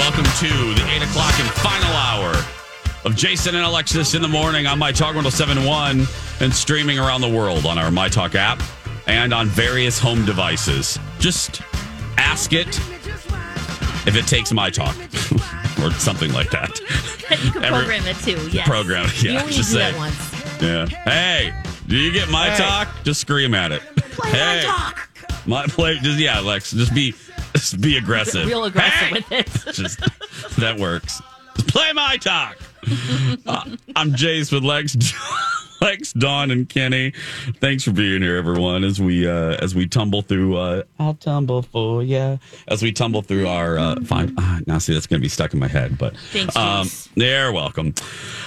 Welcome to the 8 o'clock and final hour of Jason and Alexis in the morning on My Talk 1071 and streaming around the world on our My Talk app and on various home devices. Just ask it if it takes My Talk or something like that. You can Every- program it too. Yes. Program it, You yeah, only just do say- that once. Yeah. Hey, do you get My Talk? Just scream at it. Play hey, my talk. My play. Just yeah, Lex. Just be, just be aggressive. Real aggressive Hey! with it. just that works. Play my talk. Uh, I'm Jace with Lex, Lex, Dawn, and Kenny. Thanks for being here, everyone. As we uh, as we tumble through, uh, I'll tumble for ya. As we tumble through our uh, fine. Uh, now, see, that's going to be stuck in my head. But Thanks, um, you're welcome.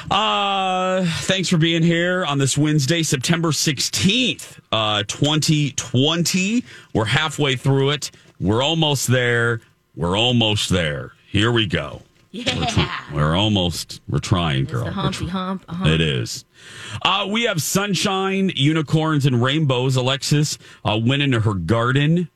Uh, thanks for being here on this Wednesday, September 16th, uh, 2020. We're halfway through it. We're almost there. We're almost there. Here we go. Yeah. We're almost, we're trying, It's girl. the humpy tr- hump. It is. Uh, we have sunshine, unicorns, and rainbows. Alexis uh, went into her garden.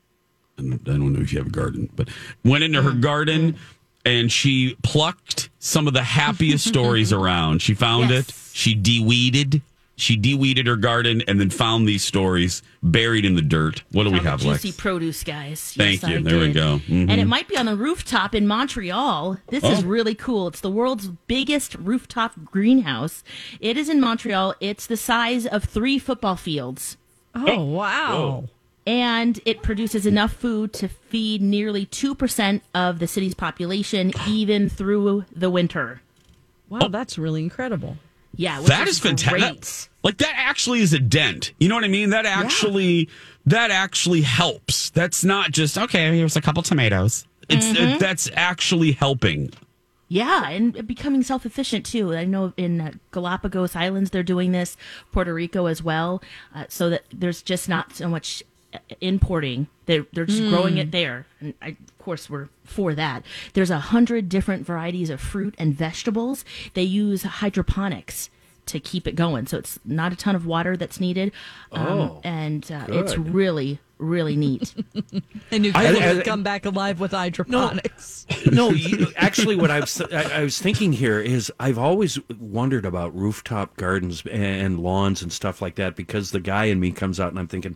I don't I don't know if you have a garden, but went into her garden and she plucked some of the happiest stories around. She found Yes. it. She de-weeded. She de-weeded her garden and then found these stories buried in the dirt. What do we have, the juicy Lex? produce, guys. Thank Yes, you. I There we did. go. Mhm. And it might be on the rooftop in Montreal. This is Oh. really cool. It's the world's biggest rooftop greenhouse. It is in Montreal. It's the size of three football fields. Oh, wow. And it produces enough food to feed nearly 2% of the city's population, even through the winter. Wow, that's really incredible. Yeah, That is fantastic. Like that actually is a dent. You know what I mean? That actually that actually helps. That's not just okay. Here's a couple tomatoes. It's Mm-hmm. that's actually helping. Yeah, and becoming self efficient too. I know in uh, Galapagos Islands they're doing this, Puerto Rico as well, uh, so that there's just not so much importing. They're they're just growing it there, and I, of course we're for that. There's a hundred different varieties of fruit and vegetables. They use hydroponics to keep it going, so it's not a ton of water that's needed, um, Oh, and uh, it's really really neat. I knew I- Kevin I- come back alive with hydroponics. no, you, actually, what I was I, I was thinking here is I've always wondered about rooftop gardens and lawns and stuff like that because the guy in me comes out and I'm thinking,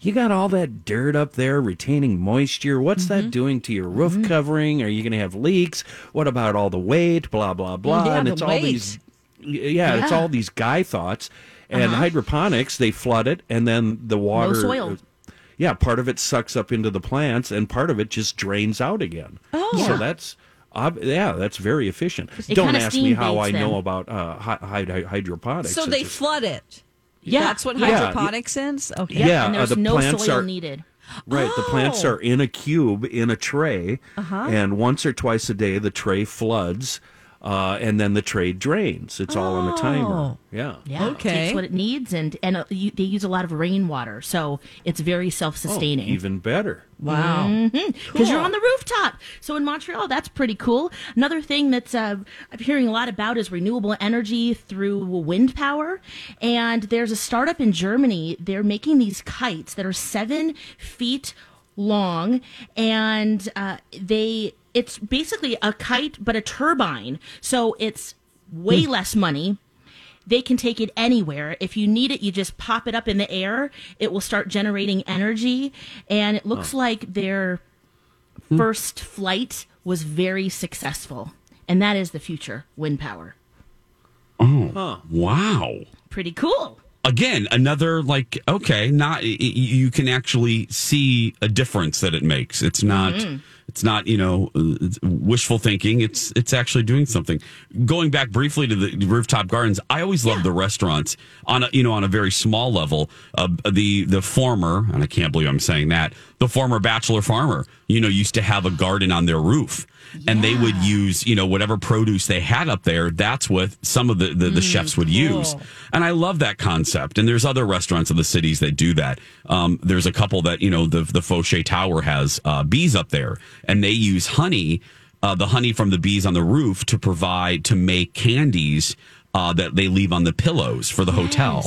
you got all that dirt up there retaining moisture. What's Mm-hmm. that doing to your roof covering? Are you going to have leaks? What about all the weight? Blah blah blah. Yeah, and the it's all weight. these, yeah, it's all these guy thoughts. And hydroponics, they flood it, and then the water. No soil. Yeah, part of it sucks up into the plants, and part of it just drains out again. Oh, so Yeah. that's yeah, that's very efficient. It Don't ask me how I baits know about uh, hy- hy- hydroponics. So I they just- flood it. Yeah. That's what Yeah. hydroponics is? Okay. Yeah, Yeah, and uh, there's the no soil are- needed. right. The plants Oh. are in a cube in a tray, Uh-huh. and once or twice a day the tray floods, uh, and then the tray drains. It's all on a timer. Oh. Yeah. Yeah, it Okay. takes what it needs, and and uh, you, they use a lot of rainwater, so it's very Oh, self-sustaining. even better. Wow. because you're on the rooftop. So in Montreal, that's pretty cool. Another thing that's uh, I'm hearing a lot about is renewable energy through wind power. And there's a startup in Germany. They're making these kites that are seven feet long, and uh, they it's basically a kite but a turbine. So it's way hmm. less money. They can take it anywhere. If you need it, you just pop it up in the air. It will start generating energy. And it looks like their hmm. first flight was very successful, and that is the future wind power. Oh wow. Pretty cool. Again, another like okay, not you can actually see a difference that it makes. It's not it's not, you know, uh, wishful thinking. It's it's actually doing something. Going back briefly to the rooftop gardens, I always loved the restaurants on a, you know, on a very small level. Uh, the the former, and I can't believe I'm saying that, the former bachelor farmer, you know, used to have a garden on their roof. And they would use, you know, whatever produce they had up there. That's what some of the, the, the chefs would use. And I love that concept. And there's other restaurants in the cities that do that. Um, there's a couple that, you know, the, the Foshay Tower has uh, bees up there and they use honey, uh, the honey from the bees on the roof to provide, to make candies uh, that they leave on the pillows for the hotel.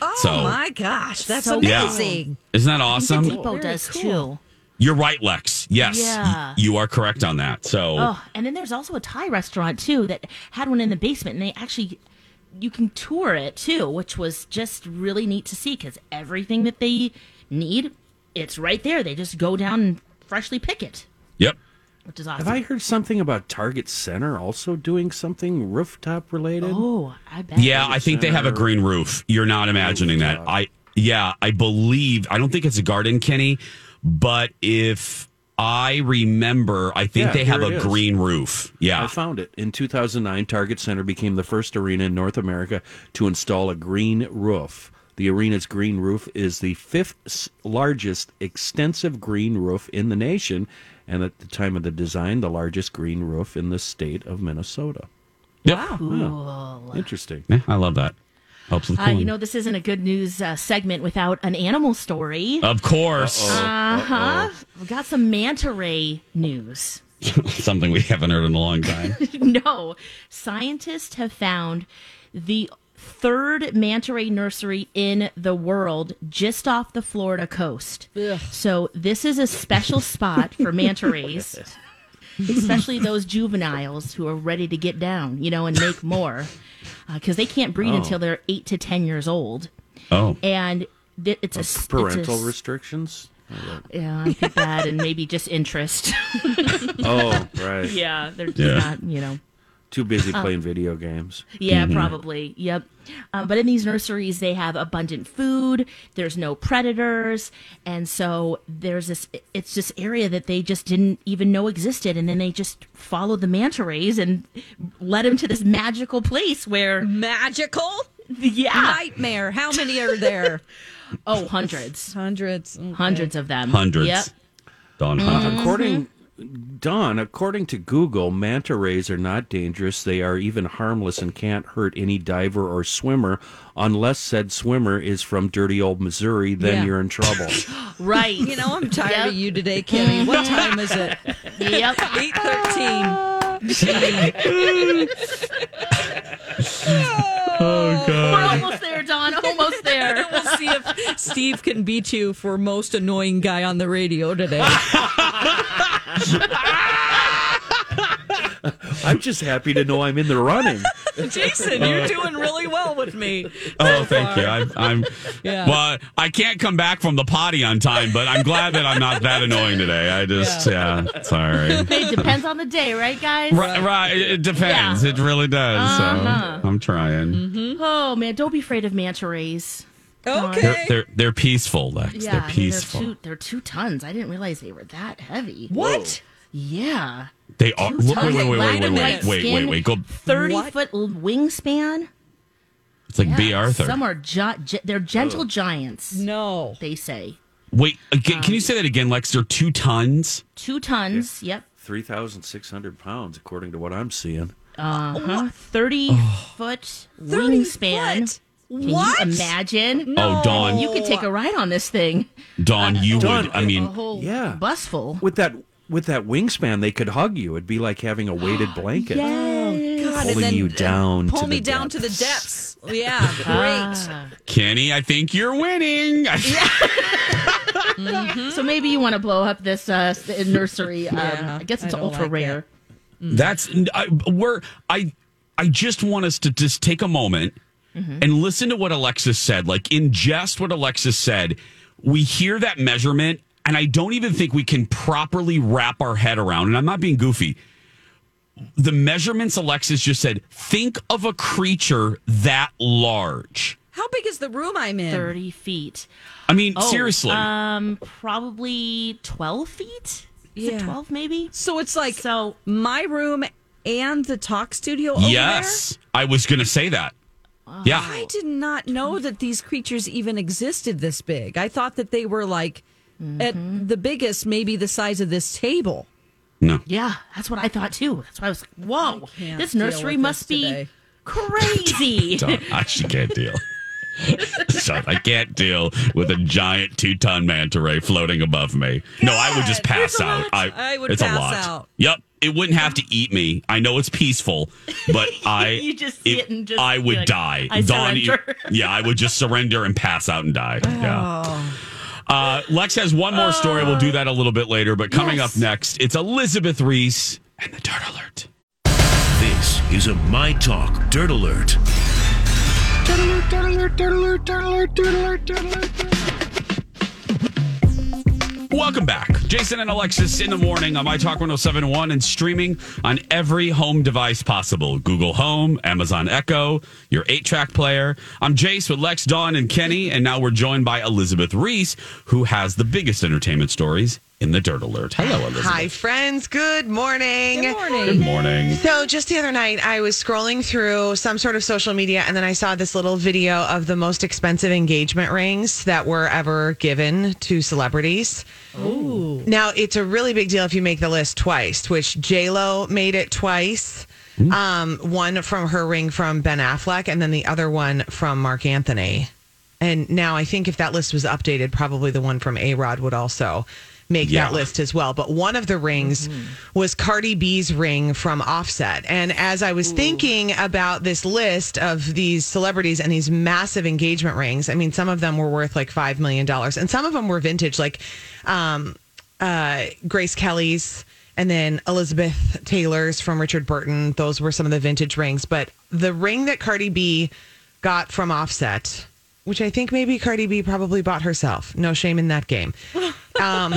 Oh So- my gosh, that's So Yeah. amazing. Isn't that The awesome? Depot does too. You're right, Lex. Yes. Yeah. Y- you are correct on that. So, Oh, and then there's also a Thai restaurant too that had one in the basement, and they actually you can tour it too, which was just really neat to see because everything that they need, it's right there. They just go down and freshly pick it, yep. which is awesome. Have I heard something about Target Center also doing something rooftop related? Oh, I bet. Yeah, I think they have a green roof. You're not imagining that. Oh, I yeah, I believe I don't think it's a garden, Kenny, but if I remember, I think Yeah, they have a it is. green roof. Yeah. I found it. In 2009, Target Center became the first arena in North America to install a green roof. The arena's green roof is the fifth largest extensive green roof in the nation, and at the time of the design, the largest green roof in the state of Minnesota. Yep. Interesting. Yeah, I love that. Helps with Uh, you know, this isn't a good news uh, segment without an animal story. of course. Uh huh. We've got some manta ray news. Something we haven't heard in a long time. no, scientists have found the third manta ray nursery in the world just off the Florida coast. So this is a special spot for manta rays, especially those juveniles who are ready to get down, you know, and make more, uh, because they can't breed oh. until they're eight to ten years old, Oh. and th- it's a s- it's a Parental s- restrictions? Yeah, I think that, and maybe just interest. Oh, right. yeah, they're Yeah. not, you know. Too busy uh, playing video games. Yeah, mm-hmm. probably. Yep. Um, but in these nurseries, they have abundant food. There's no predators, and so there's this. It's this area that they just didn't even know existed, and then they just followed the manta rays and led them to this magical place where, Magical yeah, nightmare. How many are there? oh, hundreds, Hundreds. Okay. hundreds of them, Hundreds. Yep. Dawn hundreds. According mm-hmm. Don, according to Google, manta rays are not dangerous. They are even harmless and can't hurt any diver or swimmer unless said swimmer is from dirty old Missouri. Then Yeah. you're in trouble. Right. You know, I'm tired Yep. of you today, Kenny. What time is it? Yep. Eight thirteen. Oh, We're God. almost there, Don. Almost there. We'll see if Steve can beat you for most annoying guy on the radio today. I'm just happy to know I'm in the running. Jason, you're doing really well with me. Oh, thank you. I'm, I'm Yeah. well. I can't come back from the potty on time, but I'm glad that I'm not that annoying today. I just, yeah, sorry. It depends on the day, right, guys? Right, right. It depends. Yeah. It really does. Uh-huh. So I'm trying. Oh man, don't be afraid of manta rays. They're, Okay. they're they're peaceful, Lex. Yeah, they're I mean, peaceful. They're two, they're two tons. I didn't realize they were that heavy. What? Yeah, They are. Wait, wait, wait, wait, Wait wait, minute. wait, wait, wait, wait. Go. thirty What? foot l- wingspan. It's like Bea Arthur. Some are gi- gi- they're gentle giants. No. They say Wait, again, can you say that again, Lex? They're two tons. two tons. Yep. 3,600 pounds, according to what I'm seeing. Uh huh. Thirty foot 30 wingspan. foot? Can What? you imagine? Oh, Dawn, You could take a ride on this thing. Dawn, you Dawn, would. I mean, whole Yeah. bus full. With that with that wingspan, they could hug you. It'd be like having a weighted blanket. God, Pulling then you uh, down Pull to me the down to the depths. depths. Yeah, great. Ah. Kenny, I think you're winning. So maybe you want to blow up this uh, s- nursery. Um, Yeah, I guess it's I ultra like rare. That's I, we're I I just want us to just take a moment and listen to what Alexis said. Like ingest what Alexis said. We hear that measurement and I don't even think we can properly wrap our head around. And I'm not being goofy. The measurements Alexis just said. Think of a creature that large. How big is the room I'm in? 30 feet. I mean, Oh, seriously. Um, probably 12 feet? Is Yeah. it 12 maybe? So it's like So- my room and the talk studio over yes, I was going to say that. Yeah. I did not know that these creatures even existed this big. I thought that they were like at mm-hmm. the biggest, maybe the size of this table. No. Yeah, that's what I thought too. That's why I was like, whoa, this nursery must this be today. crazy. Don't- I actually can't deal. So I can't deal with a giant two ton manta ray floating above me. No, I would just pass out. I, I would it's pass a lot. out. Yep. It wouldn't have to eat me. I know it's peaceful, but I You just see it and just I would like, die. I Dawn, surrender. yeah, I would just surrender and pass out and die. Yeah. Oh. Uh, Lex has one more story. We'll do that a little bit later. But coming Yes. up next, it's Elizabeth Ries and the Dirt Alert. This is a My Talk Dirt Alert. Dirt alert! Dirt alert! Dirt alert! Dirt alert! Dirt Alert. Welcome back. Jason and Alexis in the morning on My Talk 1071 and streaming on every home device possible Google Home, Amazon Echo, your 8 track player. I'm Jace with Lex, Dawn, and Kenny, and now we're joined by Elizabeth Ries, who has the biggest entertainment stories in the Dirt Alert. Hello, Elizabeth. Hi, friends. Good morning. Good morning. Good morning. So, just the other night, I was scrolling through some sort of social media, and then I saw this little video of the most expensive engagement rings that were ever given to celebrities. Ooh. Now, it's a really big deal if you make the list twice, which J Lo made it twice. Um, one from her ring from Ben Affleck, and then the other one from Marc Anthony. And now I think if that list was updated, probably the one from A Rod would also make Yeah. that list as well. But one of the rings was Cardi B's ring from Offset. And as I was thinking about this list of these celebrities and these massive engagement rings, I mean, some of them were worth like $5 million, and some of them were vintage, like um, uh, Grace Kelly's. And then Elizabeth Taylor's from Richard Burton. Those were some of the vintage rings. But the ring that Cardi B got from Offset, which I think maybe Cardi B probably bought herself. No shame in that game. Um,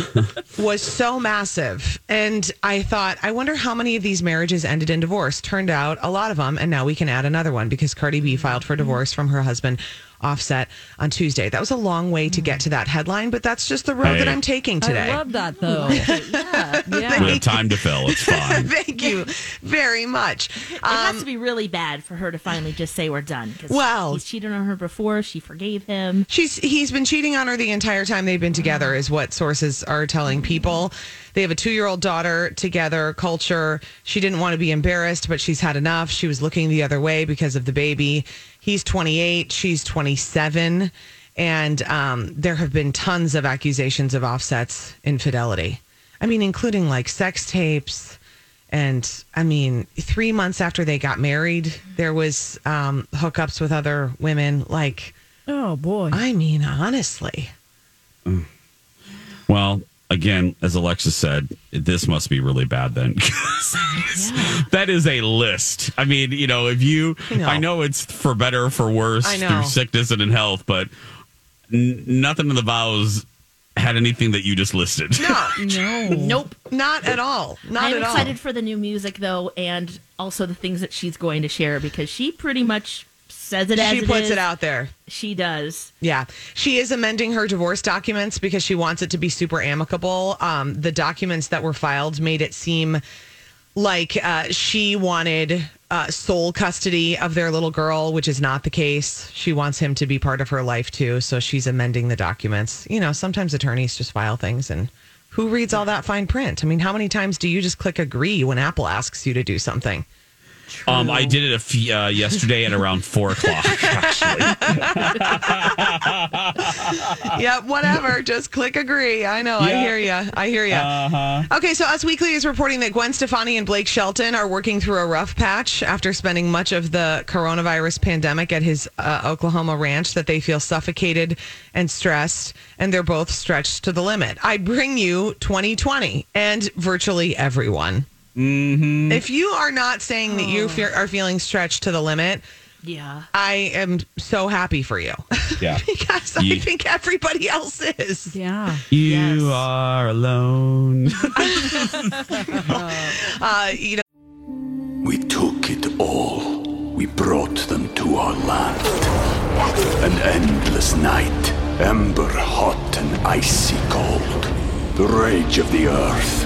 was so massive. And I thought, I wonder how many of these marriages ended in divorce. Turned out a lot of them. And now we can add another one because Cardi B filed for divorce from her husband, Offset, on Tuesday. That was a long way to get to that headline, but that's just the road that I'm taking today. I love that though. yeah. yeah. We have time to fill. It's fine. Thank you very much. It has um, to be really bad for her to finally just say we're done. Well- he's cheated on her before. She forgave him. She's he's been cheating on her the entire time they've been together, is what sources are telling people. They have a two year old daughter together. Culture. She didn't want to be embarrassed, but she's had enough. She was looking the other way because of the baby. He's 28. She's 27. And um, there have been tons of accusations of offsets infidelity. I mean, including like sex tapes. And I mean, three months after they got married, there was um, hookups with other women. Like, Oh boy. I mean, honestly. Well, again, as Alexis said, this must be really bad then. 'Cause That is a list. I mean, you know, if you, I know. I know it's for better or for worse through sickness and in health, but n- nothing in the vows had anything that you just listed. No, no. Nope. not at all. Not I'm at excited all. for the new music though, and also the things that she's going to share because she pretty much says it as She puts is. it out there. She does. Yeah. She is amending her divorce documents because she wants it to be super amicable. Um, the documents that were filed made it seem like uh, she wanted uh, sole custody of their little girl, which is not the case. She wants him to be part of her life too. So she's amending the documents. You know, sometimes attorneys just file things and who reads all that fine print? I mean, how many times do you just click agree when Apple asks you to do something? Um, I did it a few, uh, yesterday at around four o'clock. Actually, yeah, whatever. Just click agree. I know. I hear you. I hear you. Uh-huh. Okay, so Us Weekly is reporting that Gwen Stefani and Blake Shelton are working through a rough patch after spending much of the coronavirus pandemic at his uh, Oklahoma ranch. That they feel suffocated and stressed, and they're both stretched to the limit. I bring you 2020 and virtually everyone. If you are not saying that you fe- are feeling stretched to the limit, Yeah. I am so happy for you Yeah. because I think everybody else is. Yeah. You are alone. Uh, you know, We took it all. We brought them to our land. An endless night, ember hot and icy cold. The rage of the earth.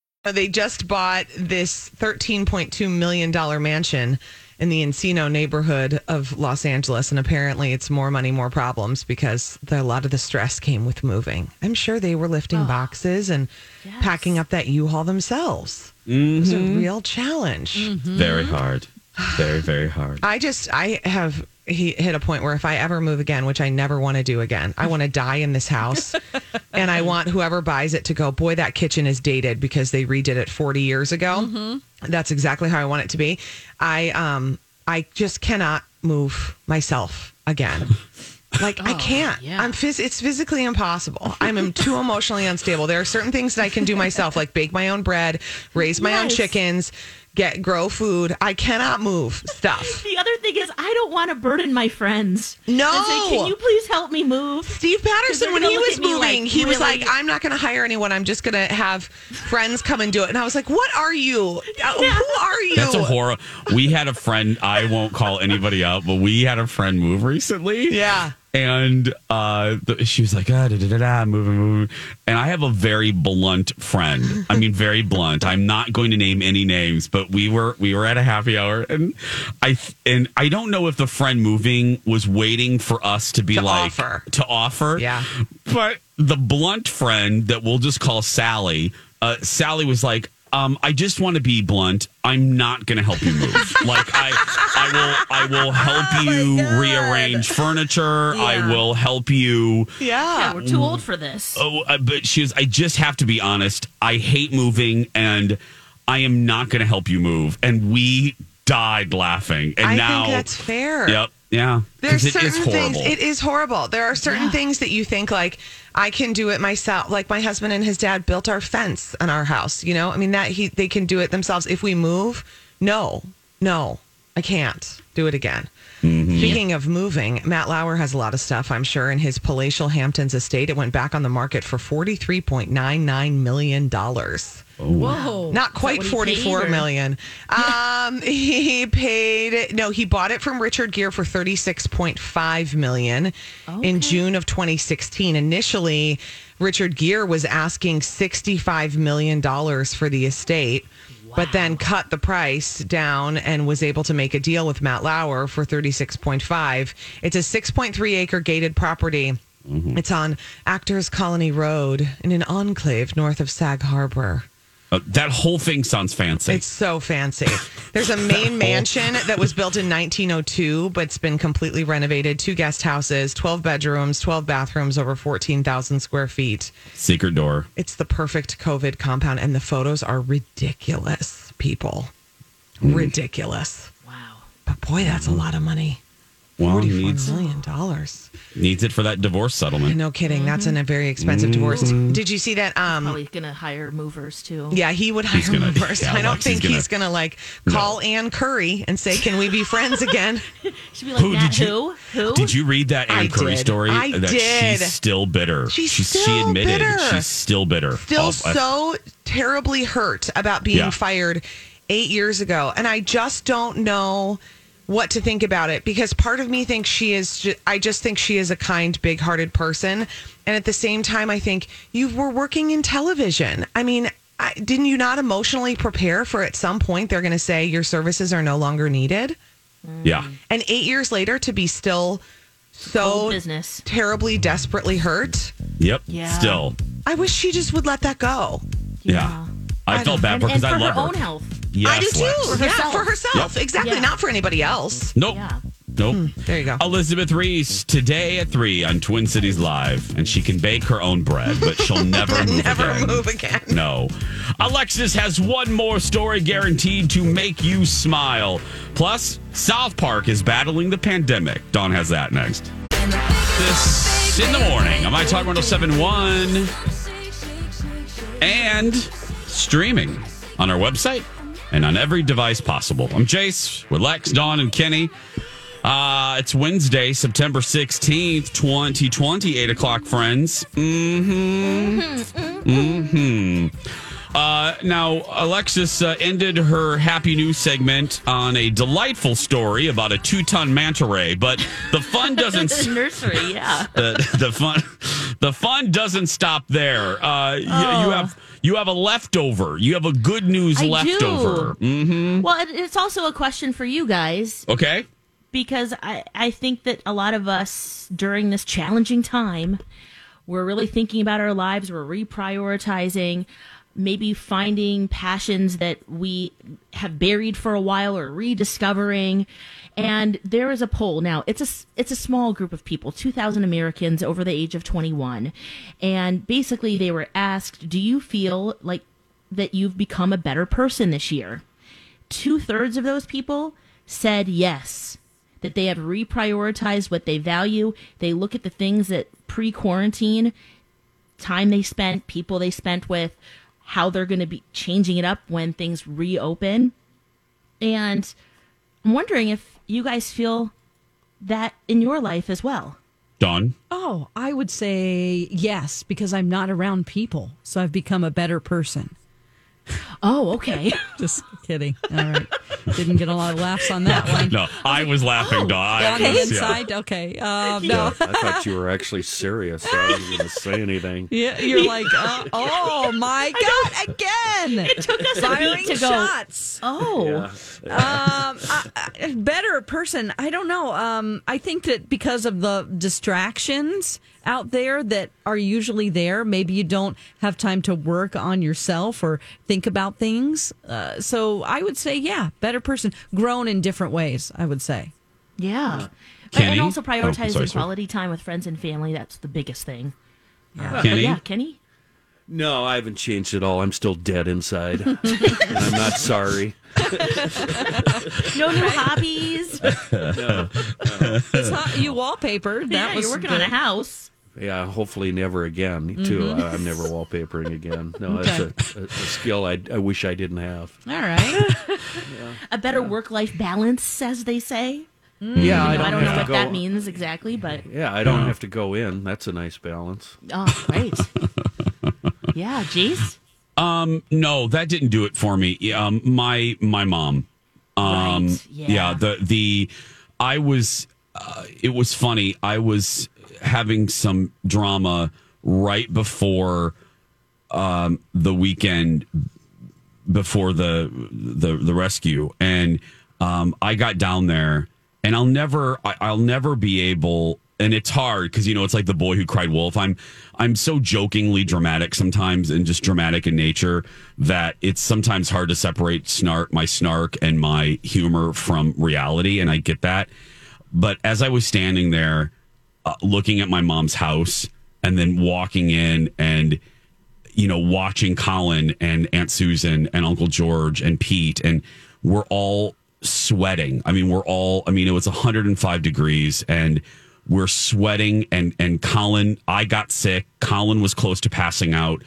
Uh, they just bought this $13.2 million mansion in the Encino neighborhood of Los Angeles. And apparently it's more money, more problems because the, a lot of the stress came with moving. I'm sure they were lifting ah, boxes and packing up that U-Haul themselves. It was a mm-hmm. real challenge. Mm-hmm. Very hard. Very, very hard. I just I have he hit a point where if I ever move again, which I never want to do again, I want to die in this house, and I want whoever buys it to go, boy, that kitchen is dated because they redid it forty years ago. That's exactly how I want it to be. I um I just cannot move myself again. Like I can't. Yeah. I'm phys- it's physically impossible. I'm too emotionally unstable. There are certain things that I can do myself, like bake my own bread, raise my own chickens, get grow food. I cannot move stuff. The other thing is, I don't want to burden my friends. No. Say, can you please help me move? Steve Patterson, when he was moving, like, he was like, "I'm not going to hire anyone. I'm just going to have friends come and do it." And I was like, "What are you? Uh, Who are you?" That's a horror. We had a friend. I won't call anybody out, but we had a friend move recently. Yeah. And uh, the, she was like, ah, da, da, da, da, moving, moving. And I have a very blunt friend. I mean, very blunt. I'm not going to name any names, but we were we were at a happy hour, and I and I don't know if the friend moving was waiting for us to be To like offer. to offer. Yeah. But the blunt friend that we'll just call Sally, uh, Sally was like, um, I just want to be blunt. I'm not going to help you move. like I, I will, I will help you rearrange furniture. I will help you. yeah. Yeah, we're too old for this. Oh, uh, but she was. I just have to be honest. I hate moving, and I am not going to help you move. And we died laughing. And I now, think that's fair. Yep. Yeah. There's certain things. It is horrible. There are certain things that you think like I can do it myself. Like my husband and his dad built our fence on our house. You know, I mean that he they can do it themselves. If we move, no, no, I can't do it again. Mm-hmm. Speaking of moving, Matt Lauer has a lot of stuff, I'm sure, in his palatial Hamptons estate. It went back on the market for $43.99 million. Whoa. Not quite forty-four million. he paid. Um, he paid no, he bought it from Richard Gere for thirty-six point five million in June of 2016. Initially, Richard Gere was asking sixty-five million dollars for the estate. But then cut the price down and was able to make a deal with Matt Lauer for 36.5. It's a 6.3 acre gated property. It's on Actors Colony Road in an enclave north of Sag Harbor. Uh, that whole thing sounds fancy. It's so fancy. There's a main mansion that was built in 1902, but it's been completely renovated. Two guest houses, 12 bedrooms, 12 bathrooms, over 14,000 square feet. Secret door. It's the perfect COVID compound, and the photos are ridiculous, people. Ridiculous. Wow. But boy, that's a lot of money. Well, Forty-four needs million dollars. needs it for that divorce settlement. No kidding. That's in a very expensive divorce. Did you see that? Um, Probably gonna hire movers too. Yeah, he would hire He's gonna- me first. yeah, I don't Lex, think he's he's gonna, like call Ann Curry and say, "Can we be friends again?" She'd be like, Who did you- who? Who? Did you read that Ann I Curry did. story? I that did. she's still bitter. She's she still admitted bitter. she's still bitter. Still Of- uh, so terribly hurt about being Yeah. fired eight years ago, and I just don't know what to think about it because part of me thinks she is. Ju- I just think she is a kind, big-hearted person, and at the same time, I think you were working in television. I mean. I, didn't you not emotionally prepare for at some point they're going to say your services are no longer needed? Mm. Yeah. And eight years later to be still so Old business. terribly, desperately hurt. Yep. Yeah. Still. I wish she just would let that go. Yeah. I, felt bad for her and because for I love her her. own health. Yes, I do too. Lex. yeah, herself. for herself. Yep. Exactly. Yeah. Not for anybody else. Nope. Yeah. Nope. Hmm. There you go. Elizabeth Ries today at three on Twin Cities Live, and she can bake her own bread, but she'll never move Never again. move again. No. Alexis has one more story guaranteed to make you smile. Plus, South Park is battling the pandemic. Dawn has that next. This in the morning on My Talk 1071 and streaming on our website and on every device possible. I'm Jace with Lex, Dawn, and Kenny. Uh, it's Wednesday, September 16th, 2020, 8 o'clock, friends. Mm-hmm. Mm-hmm. Uh, now, Alexis uh, ended her happy news segment on a delightful story about a two-ton manta ray, but the fun doesn't Nursery, yeah. the, the fun the fun doesn't stop there. Uh, y- you have you have a leftover. You have a good news I leftover. Mm-hmm. Well, it's also a question for you guys Okay. because I, I think that a lot of us during this challenging time, we're really thinking about our lives, we're reprioritizing, maybe finding passions that we have buried for a while or rediscovering. And there is a poll now. It's a it's a small group of people, 2000 Americans over the age of 21. And basically they were asked, "Do you feel like that you've become a better person this year?" Two thirds of those people said yes, that they have reprioritized what they value. They look at the things that pre quarantine, time they spent, people they spent with, how they're going to be changing it up when things reopen. And I'm wondering if you guys feel that in your life as well. Dawn. Oh, I would say yes, because I'm not around people. So I've become a better person. Oh, okay. Just kidding. All right. Didn't get a lot of laughs on that one. No, I was laughing, Dawn. I On the was- yeah. inside, okay. Um, Yeah, no. I thought you were actually serious. So I wasn't going to say anything. Yeah, you're like, uh, oh my god, again! It took us a Firing week to go. shots. Oh, Um, I, I, better person. I don't know. Um, I think that because of the distractions out there that are usually there, maybe you don't have time to work on yourself or think about things. Uh, so I would say, yeah, better person, grown in different ways. I would say. yeah. Kenny? And also Oh, prioritizing sorry, sorry. quality time with friends and family. That's the biggest thing. Uh, Kenny? Yeah, Kenny? No, I haven't changed at all. I'm still dead inside. and I'm not sorry. No new hobbies. It's not, you wallpapered. That yeah, was you're working good. on a house. Yeah, hopefully never again. Too. I, I'm never wallpapering again. No, that's a, a, a skill I, I wish I didn't have. All right. A better work life balance, as they say. Yeah, I I don't, don't know what go. that means exactly, but Yeah, I don't have to go in. That's a nice balance. oh, great. yeah, Jace. Um, no, that didn't do it for me. Um, my my mom. Um, Right, yeah. The the I was. Uh, it was funny. I was having some drama right before um, the weekend before the the the rescue, and um, I got down there, and I'll never I, I'll never be able. And it's hard because you know it's like the boy who cried wolf. I'm I'm so jokingly dramatic sometimes, and just dramatic in nature that it's sometimes hard to separate snark my snark and my humor from reality, and I get that. But as I was standing there, uh, looking at my mom's house, and then walking in and you know, watching Colin and Aunt Susan and Uncle George and Pete, and we're all sweating. I mean, we're all, I mean, it was 105 degrees and we're sweating. And, and Colin, I got sick. Colin was close to passing out.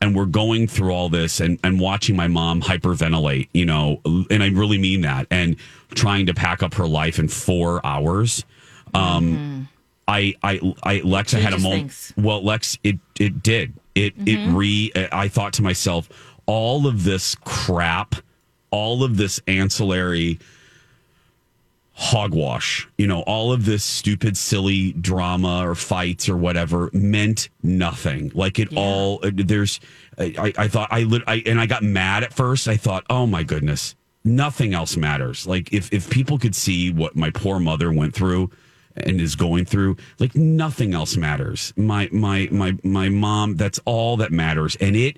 And we're going through all this and, and watching my mom hyperventilate, you know, and I really mean that, and trying to pack up her life in four hours. Um, I, I, I, Lex, I had a moment. Well, Lex, it it did. It it re. I thought to myself, all of this crap, all of this ancillary hogwash. You know, all of this stupid, silly drama or fights or whatever meant nothing. Like it all. uh, There's. I, I thought I, lit, I and I got mad at first. I thought, oh my goodness, nothing else matters. Like if if people could see what my poor mother went through and is going through like nothing else matters. My my my my mom that's all that matters. And it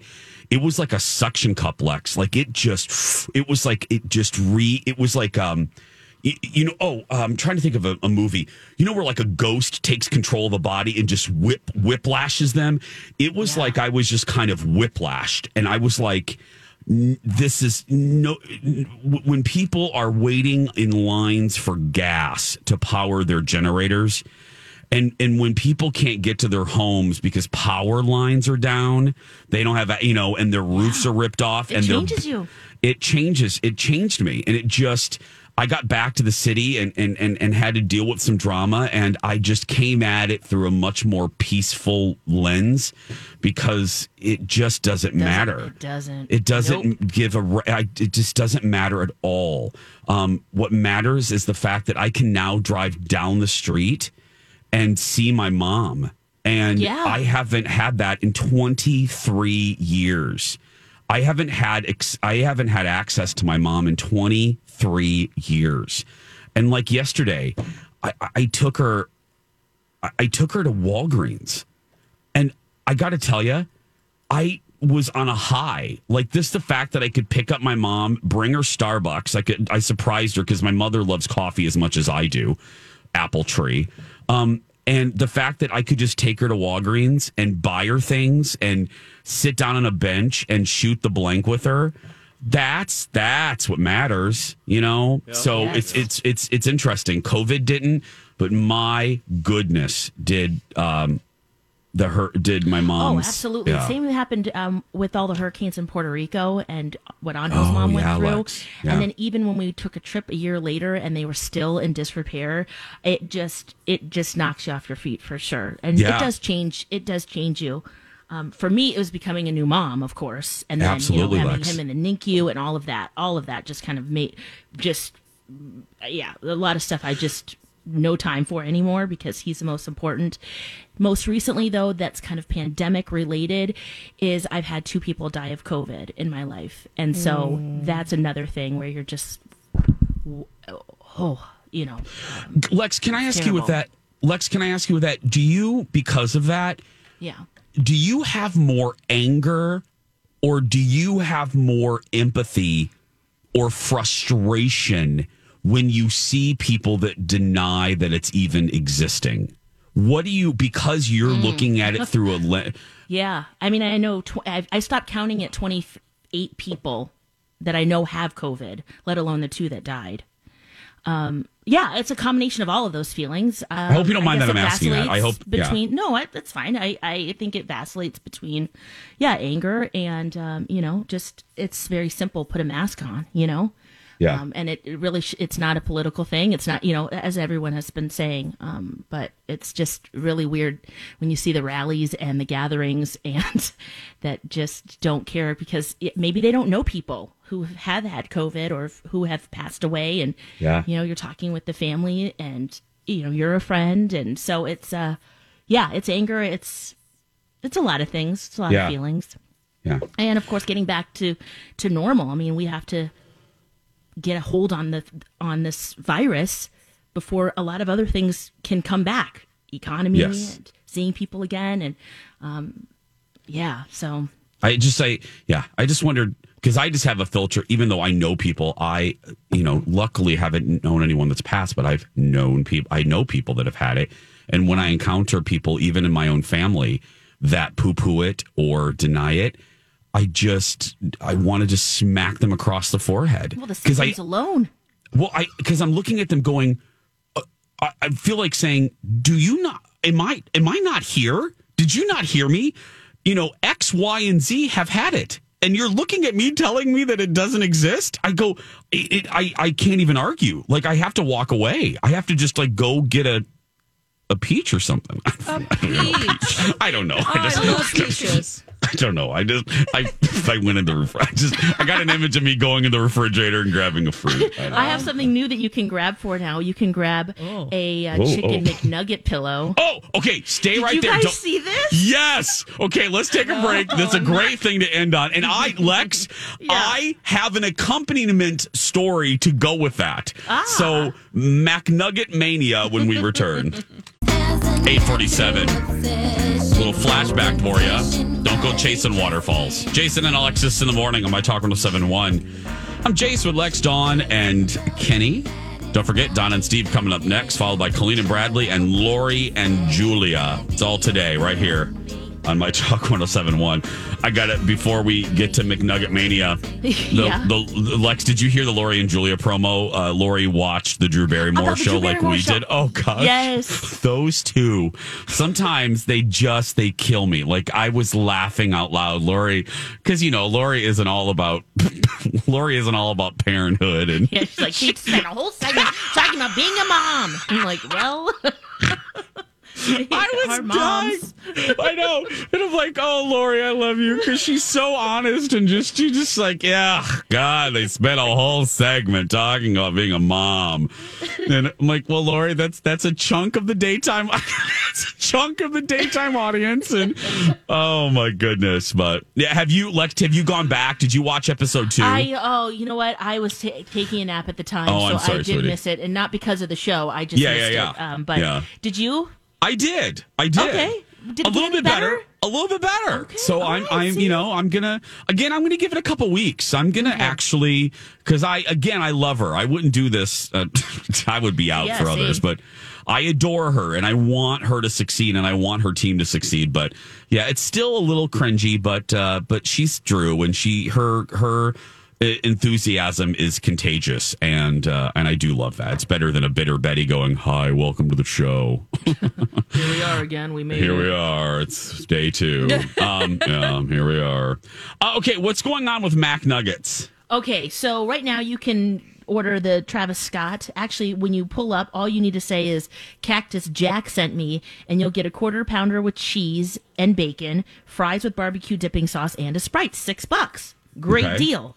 it was like a suction cup lex. Like it just it was like it just re it was like um you know oh i'm trying to think of a, a movie. You know where like a ghost takes control of a body and just whip whiplashes them? It was like i was just kind of whiplashed. And i was like this is no when people are waiting in lines for gas to power their generators and and when people can't get to their homes because power lines are down they don't have you know and their roofs are ripped off It and changes you. it changes it changed me and it just i got back to the city and and and, and had to deal with some drama and i just came at it through a much more peaceful lens because it just doesn't, matter It doesn't. it doesn't Nope. give a. it just doesn't matter at all. Um, what matters is the fact that I can now drive down the street and see my mom, and Yeah. I haven't had that in 23 years. I haven't had ex- I haven't had access to my mom in 23 years, and like yesterday, I, I- took her. I- I took her to Walgreens, and I got to tell you, I was on a high. Like this, the fact that I could pick up my mom, bring her Starbucks. I could, I surprised her because my mother loves coffee as much as I do. Apple tree. Um, and the fact that I could just take her to Walgreens and buy her things and sit down on a bench and shoot the blank with her. That's that's what matters, you know. So it's it's it's it's interesting. COVID didn't, but my goodness, did um the her did my mom. Oh, absolutely. yeah. Same happened um, with all the hurricanes in Puerto Rico and what Anjo's Oh, mom went yeah, through. Yeah. And then even when we took a trip a year later and they were still in disrepair, it just it just knocks you off your feet for sure. And it does change. It does change you. Um, for me, it was becoming a new mom, of course, and then Absolutely, you know, having Lex. him in the NICU and all of that. All of that just kind of made just yeah, a lot of stuff I just no time for anymore because he's the most important. Most recently, though, that's kind of pandemic related, is I've had two people die of COVID in my life, and so mm. that's another thing where you're just oh, oh, you know, Lex, can I ask you with that? Lex, can I ask you with that? Do you, because of that, yeah. do you have more anger or do you have more empathy or frustration when you see people that deny that it's even existing? What do you, because you're Mm. looking at it through a lens? Yeah, I mean, I know tw- I, I stopped counting at twenty eight people that I know have COVID, let alone the two that died. Um, yeah, it's a combination of all of those feelings. Um, I hope you don't mind that I'm asking that. I hope- yeah. between no, I, that's fine. I I think it vacillates between yeah anger and um, you know just it's very simple. Put a mask on, you know. Yeah. Um, and it, it really sh- it's not a political thing. It's not you know as everyone has been saying. Um, but it's just really weird when you see the rallies and the gatherings and that just don't care because it, maybe they don't know people who have had COVID or who have passed away, and Yeah. you know you're talking with the family and you know you're a friend, and so it's uh yeah it's anger it's it's a lot of things it's a lot Yeah. of feelings Yeah. and of course getting back to to normal i mean we have to get a hold on the on this virus before a lot of other things can come back economy Yes. and seeing people again and um yeah so I just say, yeah, I just wondered because I just have a filter, even though I know people. I, you know, luckily haven't known anyone that's passed, but I've known people, I know people that have had it. And when I encounter people, even in my own family, that poo poo it or deny it, I just, I want to just smack them across the forehead. well the Because I, symptoms alone well, I, because I'm looking at them going, uh, I, I feel like saying, do you not, am I, am I not here? Did you not hear me? You know, X, Y, and Z have had it. And you're looking at me telling me that it doesn't exist. I go, it, it, I, I can't even argue. Like I have to walk away. I have to just like go get a, a peach or something. A peach. I don't know. Oh, I just, I love peaches. I don't know. I just I I went in the ref- I just I got an image of me going in the refrigerator and grabbing a fruit. I I have something new that you can grab for now. You can grab a uh, Oh, chicken oh. McNugget pillow. Oh, okay. Stay Did right you there. guys Don't- see this? Yes. Okay, let's take a break. That's a great thing to end on. And I, Lex, I have an accompaniment story to go with that. Ah. So, McNugget Mania when we return. 847. Little flashback for you. Don't go chasing waterfalls. Jason and Alexis in the morning on my Talk 1071. I'm Jace with Lex, Dawn, and Kenny. Don't forget, Don and Steve coming up next, followed by Colleen and Bradley and Lori and Julia. It's all today, right here on my Talk 1071. I got it before we get to McNugget Mania. The, Yeah. the, the- Lex, did you hear the Lori and Julia promo? Uh, Lori watched the Drew Barrymore the show Drew like Barrymore we show- did. Oh, gosh. Yes. Those two, sometimes they just, they kill me. Like I was laughing out loud, Lori, because, you know, Lori isn't all about, Lori isn't all about parenthood. And Yeah, she's like, she spent a whole segment talking about being a mom. I'm like, well, I was moms. dying. I know. And I'm like, oh, Lori, I love you because she's so honest and just, she just like, yeah, God, they spent a whole segment talking about being a mom. And I'm like, well, Lori, that's that's a chunk of the daytime, it's a chunk of the daytime audience. And oh my goodness, but yeah, have you, Lex, have you gone back? Did you watch episode two? I oh, you know what? I was ta taking a nap at the time, Oh, so sorry, I did sweetie. miss it, and not because of the show. I just Yeah, missed yeah, it. yeah. Um, but Yeah. did you? I did. I did. Okay. Did a little bit better? better? A little bit better. Okay, so all I'm, right, I'm, see? you know, I'm gonna again. I'm gonna give it a couple weeks. I'm gonna actually because I again I love her. I wouldn't do this. Uh, I would be out Yeah, for others, but I adore her and I want her to succeed and I want her team to succeed. But yeah, it's still a little cringy. But uh, but she's Drew and she her her enthusiasm is contagious and uh, and I do love that. It's better than a bitter Betty going, "Hi, welcome to the show." Here we are again. We made Here it. we are. It's day two. um, yeah, here we are. Uh, okay, what's going on with McNuggets? Okay, so right now you can order the Travis Scott. Actually, when you pull up, all you need to say is Cactus Jack sent me, and you'll get a quarter pounder with cheese and bacon, fries with barbecue dipping sauce, and a Sprite. Six bucks. Great Okay. deal,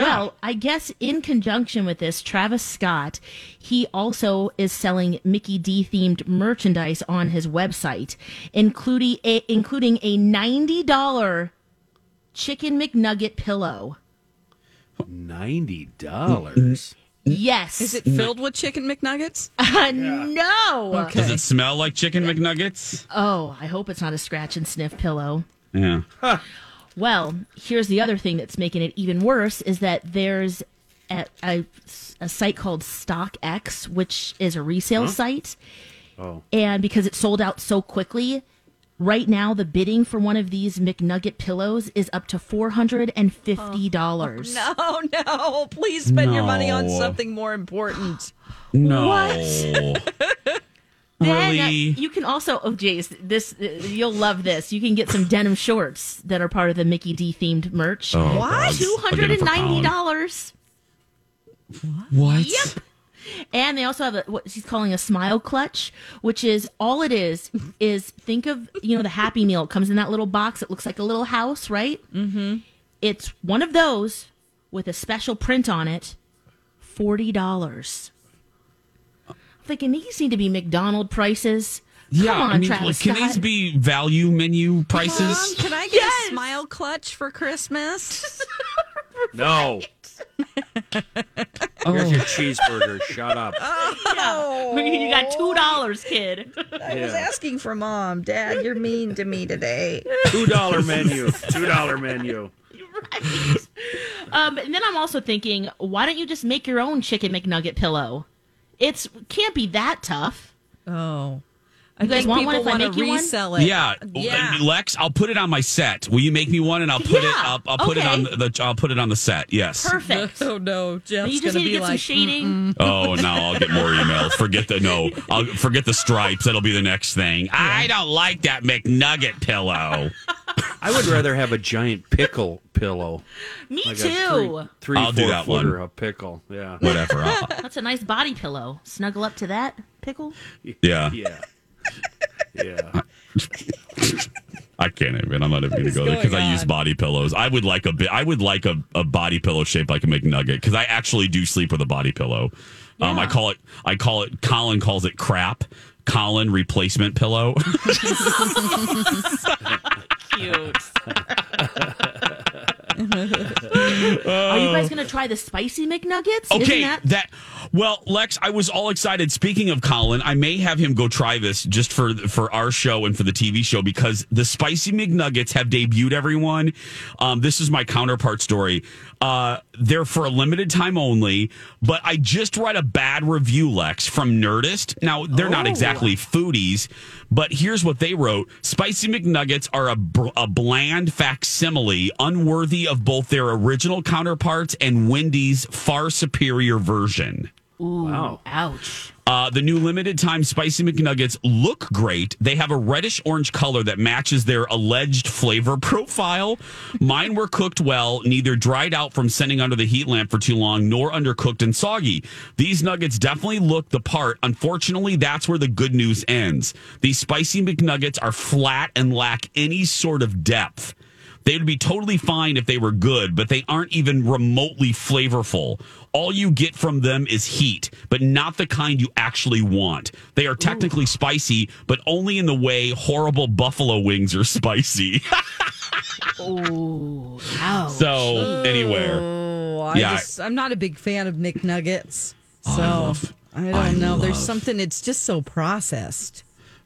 Well, I guess in conjunction with this, Travis Scott, he also is selling Mickey D themed merchandise on his website, including a, including a ninety dollar chicken McNugget pillow. Ninety dollars. Yes. Is it filled with chicken McNuggets? Uh, no. Does it smell like chicken McNuggets? Oh, I hope it's not a scratch and sniff pillow. Yeah. Well, here's the other thing that's making it even worse is that there's a, a, a site called StockX, which is a resale Huh? site. Oh. And because it sold out so quickly, right now the bidding for one of these McNugget pillows is up to $450. No, no. Please spend your money on something more important. No. Then, uh, really? you can also, oh, jeez this uh, you'll love this. You can get some denim shorts that are part of the Mickey D themed merch. Oh, What? God. Two I'll get hundred 'em and for ninety dollars. What? Yep. And they also have a, what she's calling a smile clutch, which is all it is is think of you know the Happy Meal it comes in that little box. It looks like a little house, right? Mm-hmm. It's one of those with a special print on it, forty dollars. I'm thinking these need to be McDonald prices Yeah, Come on, I mean, Travis like, can Scott. these be value menu prices? Mom, can I get a smile clutch for Christmas? No. Oh. Here's your cheeseburger. Shut up. Oh, you got two dollars, kid. I was asking for mom. Dad, you're mean to me today. Two dollar menu. Two dollar menu. Right. Um, and then I'm also thinking, why don't you just make your own chicken McNugget pillow? It's can't be that tough. Oh. I You guys want people one if I want to make you one? resell it. Yeah. Uh, yeah. Lex, I'll put it on my set. Will you make me one and I'll put it I'll, I'll put it on okay. the I'll put it on the set. Yes. Perfect. Oh no, Jeff's you just gonna need to be get some like, shading. Oh, now I'll get more emails. Forget the no. I'll forget the stripes. That'll be the next thing. I don't like that McNugget pillow. I would rather have a giant pickle pillow. Me Like too. Three, I'll do four that one. footer of pickle. Yeah. Whatever. I'll- That's a nice body pillow. Snuggle up to that pickle. yeah. Yeah. Yeah. I can't even. I'm not even going to go there because I use body pillows. I would like a bit. I would like a, a body pillow shaped like a McNugget because I actually do sleep with a body pillow. Um, I call it. I call it. Colin calls it crap. Colin replacement pillow. Cute. Are you guys gonna try the spicy McNuggets? Isn't Okay, that- that, well, Lex, I was all excited. Speaking of Colin, I may have him go try this just for for our show and for the TV show because the spicy McNuggets have debuted. Everyone, um, this is my counterpart story. Uh, they're for a limited time only, but I just read a bad review, Lex, from Nerdist. Now they're not exactly foodies, but here's what they wrote: Spicy McNuggets are a, br- a bland facsimile, unworthy of both their original counterparts and Wendy's far superior version. Ooh, Wow. ouch. Uh, the new limited time spicy McNuggets look great. They have a reddish orange color that matches their alleged flavor profile. Mine were cooked well, neither dried out from sitting under the heat lamp for too long, nor undercooked and soggy. These nuggets definitely look the part. Unfortunately, that's where the good news ends. These spicy McNuggets are flat and lack any sort of depth. They would be totally fine if they were good, but they aren't even remotely flavorful. All you get from them is heat, but not the kind you actually want. They are technically spicy, but only in the way horrible buffalo wings are spicy. Ooh, ouch. so, anywhere. Oh, I Yeah. just I'm not a big fan of McNuggets. Oh, So I love- I don't I know. There's something. It's just so processed.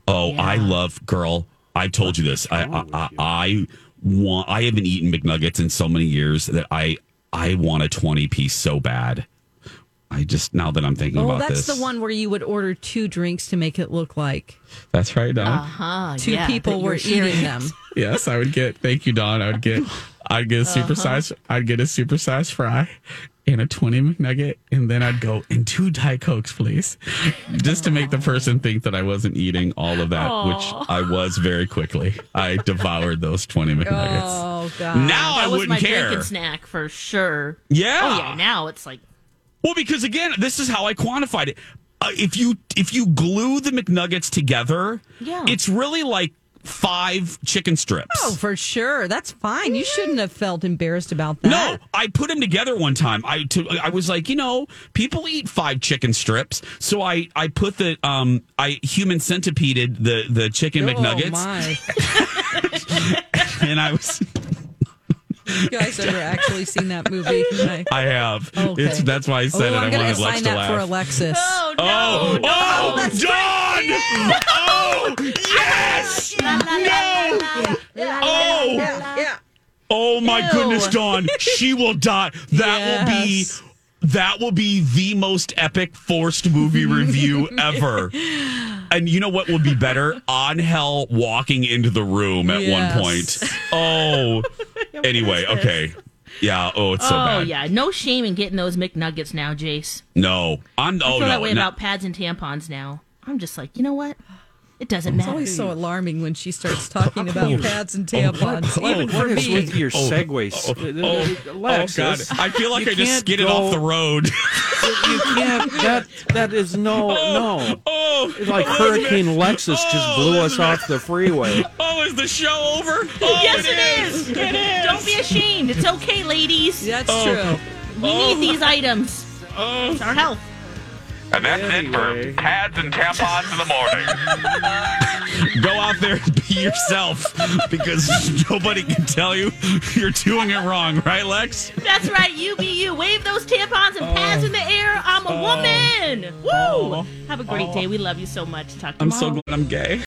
Oh, I love girl. I've told you this. I I, I I want. I haven't eaten McNuggets in so many years that I I want a twenty piece so bad. I just now that I'm thinking Oh, about that's this. the one where you would order two drinks to make it look like That's right, Don. Uh-huh, two yeah, people were eating it. them. Yes, I would get. Thank you, Don. I would get. I'd get a super Uh-huh. size. I'd get a super size fry, and a twenty McNugget, and then I'd go and two Diet Cokes, please, just to make the person think that I wasn't eating all of that, which I was very quickly. I devoured those twenty McNuggets. Oh god. Now I that was wouldn't my care. drinking snack for sure. Yeah. Oh yeah. Now it's like Well, because again, this is how I quantified it. Uh, if you if you glue the McNuggets together, Yeah. it's really like five chicken strips. Oh, for sure. That's fine. You shouldn't have felt embarrassed about that. No, I put them together one time. I to, I was like, you know, people eat five chicken strips, so I I put the um I human centipeded the the chicken Oh, McNuggets, my. and I was You guys ever actually seen that movie? I, I have. Okay. It's that's why I said oh, it. I'm I gonna wanted Lex assign to that for. Alexis. oh no. Oh, oh, that's Dawn! Oh, yes! No! Oh! yeah. Oh my Ew. goodness, Dawn. She will die. That will be that will be the most epic forced movie review ever. And you know what would be better? On hell walking into the room at Yes. one point. Oh. anyway, okay. Yeah, oh, it's so oh bad. yeah. No shame in getting those McNuggets now, Jace. No. I'm I oh feel no. that way no. about pads and tampons now. I'm just like, you know what? It doesn't It's matter. It's always so alarming when she starts talking oh, about oh, pads and oh, tampons. What- Even for me. with your Oh, segues? Oh, Lex, oh God! I feel like you I just can't skidded go- off the road. You can't. That that is no no. Oh, It's like oh, Hurricane man. Lexus just Oh, blew that's us off the freeway. Oh, is the show over? Oh, yes, it is. It is. Don't be ashamed. It's okay, ladies. That's Oh. true. We need these items. Oh. It's our health. And that's it for pads and tampons in the morning. Go out there and be yourself because nobody can tell you you're doing it wrong, right, Lex? That's right. You be you. Wave those tampons and pads in the air. I'm a oh. woman. Woo! Oh. Have a great oh. day. We love you so much. Talk to you I'm tomorrow. so glad I'm gay.